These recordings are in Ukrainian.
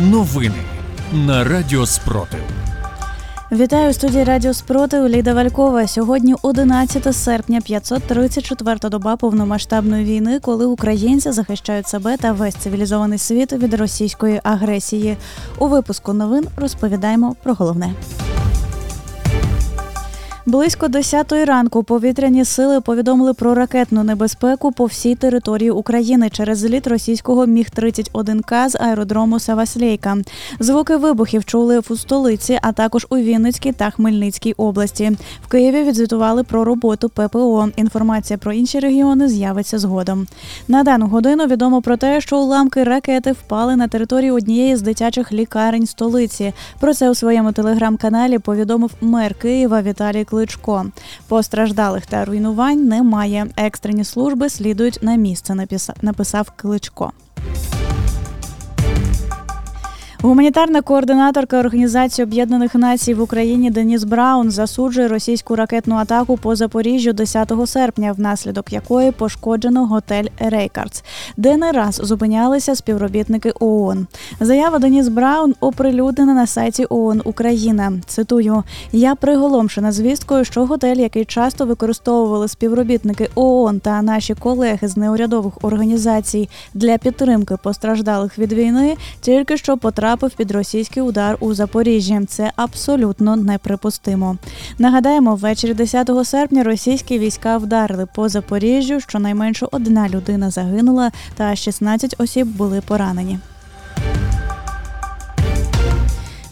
Новини на Радіо Спротив. Вітаю студії Радіо Спротив Ліда Валькова. Сьогодні 11 серпня, 534-та доба повномасштабної війни, коли українці захищають себе та весь цивілізований світ від російської агресії. У випуску новин розповідаємо про головне. Близько 10-ї ранку повітряні сили повідомили про ракетну небезпеку по всій території України через зліт російського міг 31 к з аеродрому Саваслейка. Звуки вибухів чули в столиці, а також у Вінницькій та Хмельницькій області. В Києві відзвітували про роботу ППО. Інформація про інші регіони з'явиться згодом. На дану годину відомо про те, що уламки ракети впали на територію однієї з дитячих лікарень столиці. Про це у своєму телеграм-каналі повідомив мер Києва Віталій Кличко. Постраждалих та руйнувань немає. Екстрені служби слідують на місце. написав Кличко. Гуманітарна координаторка Організації Об'єднаних Націй в Україні Деніс Браун засуджує російську ракетну атаку по Запоріжжю 10 серпня, внаслідок якої пошкоджено готель Reikartz, де не раз зупинялися співробітники ООН. Заява Деніс Браун оприлюднена на сайті ООН Україна. Цитую: я приголомшена звісткою, що готель, який часто використовували співробітники ООН та наші колеги з неурядових організацій для підтримки постраждалих від війни, тільки що потрапив потрапив під російський удар у Запоріжжі. Це абсолютно неприпустимо. Нагадаємо, ввечері 10 серпня російські війська вдарили по Запоріжжю. Щонайменше одна людина загинула, та 16 осіб були поранені.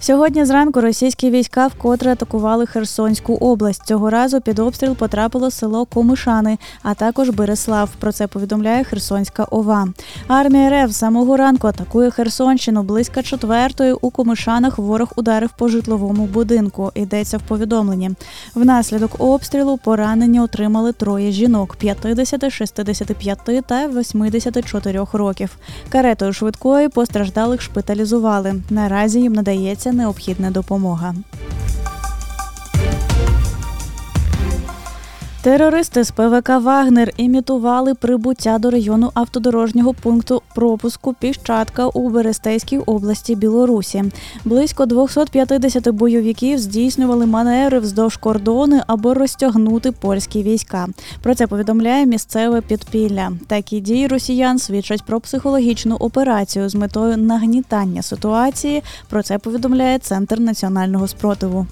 Сьогодні зранку російські війська вкотре атакували Херсонську область. Цього разу під обстріл потрапило село Комишани, а також Береслав. Про це повідомляє Херсонська ОВА. Армія РФ з самого ранку атакує Херсонщину. Близько четвертої у Комишанах ворог ударив по житловому будинку. Йдеться в повідомленні. Внаслідок обстрілу поранення отримали троє жінок 50, 65 та 84 років. Каретою швидкої постраждалих шпиталізували. Наразі їм надається необхідна допомога. Терористи з ПВК Вагнер імітували прибуття до району автодорожнього пункту пропуску Піщатка у Берестейській області Білорусі. Близько 250 бойовиків здійснювали маневри вздовж кордону або розтягнути польські війська. Про це повідомляє місцеве підпілля. Такі дії росіян свідчать про психологічну операцію з метою нагнітання ситуації. Про це повідомляє Центр національного спротиву.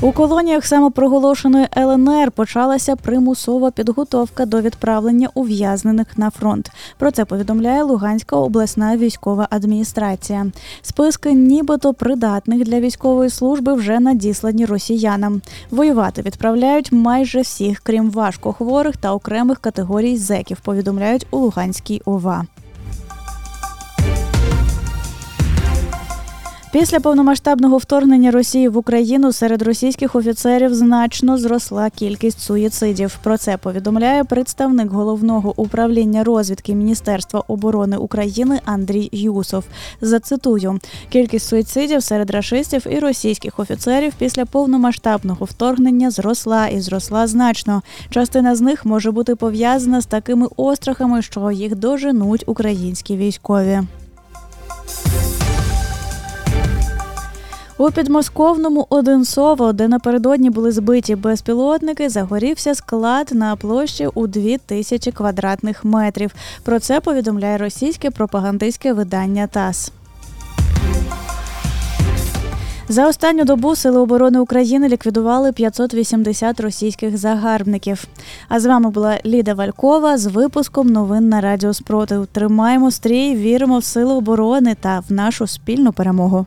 У колоніях самопроголошеної ЛНР почалася примусова підготовка до відправлення ув'язнених на фронт. Про це повідомляє Луганська обласна військова адміністрація. Списки, нібито придатних для військової служби, вже надіслані росіянам. Воювати відправляють майже всіх, крім важкохворих та окремих категорій зеків. Повідомляють у Луганській ОВА. Після повномасштабного вторгнення Росії в Україну серед російських офіцерів значно зросла кількість суїцидів. Про це повідомляє представник головного управління розвідки Міністерства оборони України Андрій Юсов. Зацитую, кількість суїцидів серед рашистів і російських офіцерів після повномасштабного вторгнення зросла і зросла значно. Частина з них може бути пов'язана з такими острахами, що їх доженуть українські військові. У підмосковному Одинцово, де напередодні були збиті безпілотники, загорівся склад на площі у 2000 квадратних метрів. Про це повідомляє російське пропагандистське видання ТАСС. За останню добу Сили оборони України ліквідували 580 російських загарбників. А з вами була Ліда Валькова з випуском новин на Радіо Спротив. Тримаємо стрій, віримо в сили оборони та в нашу спільну перемогу.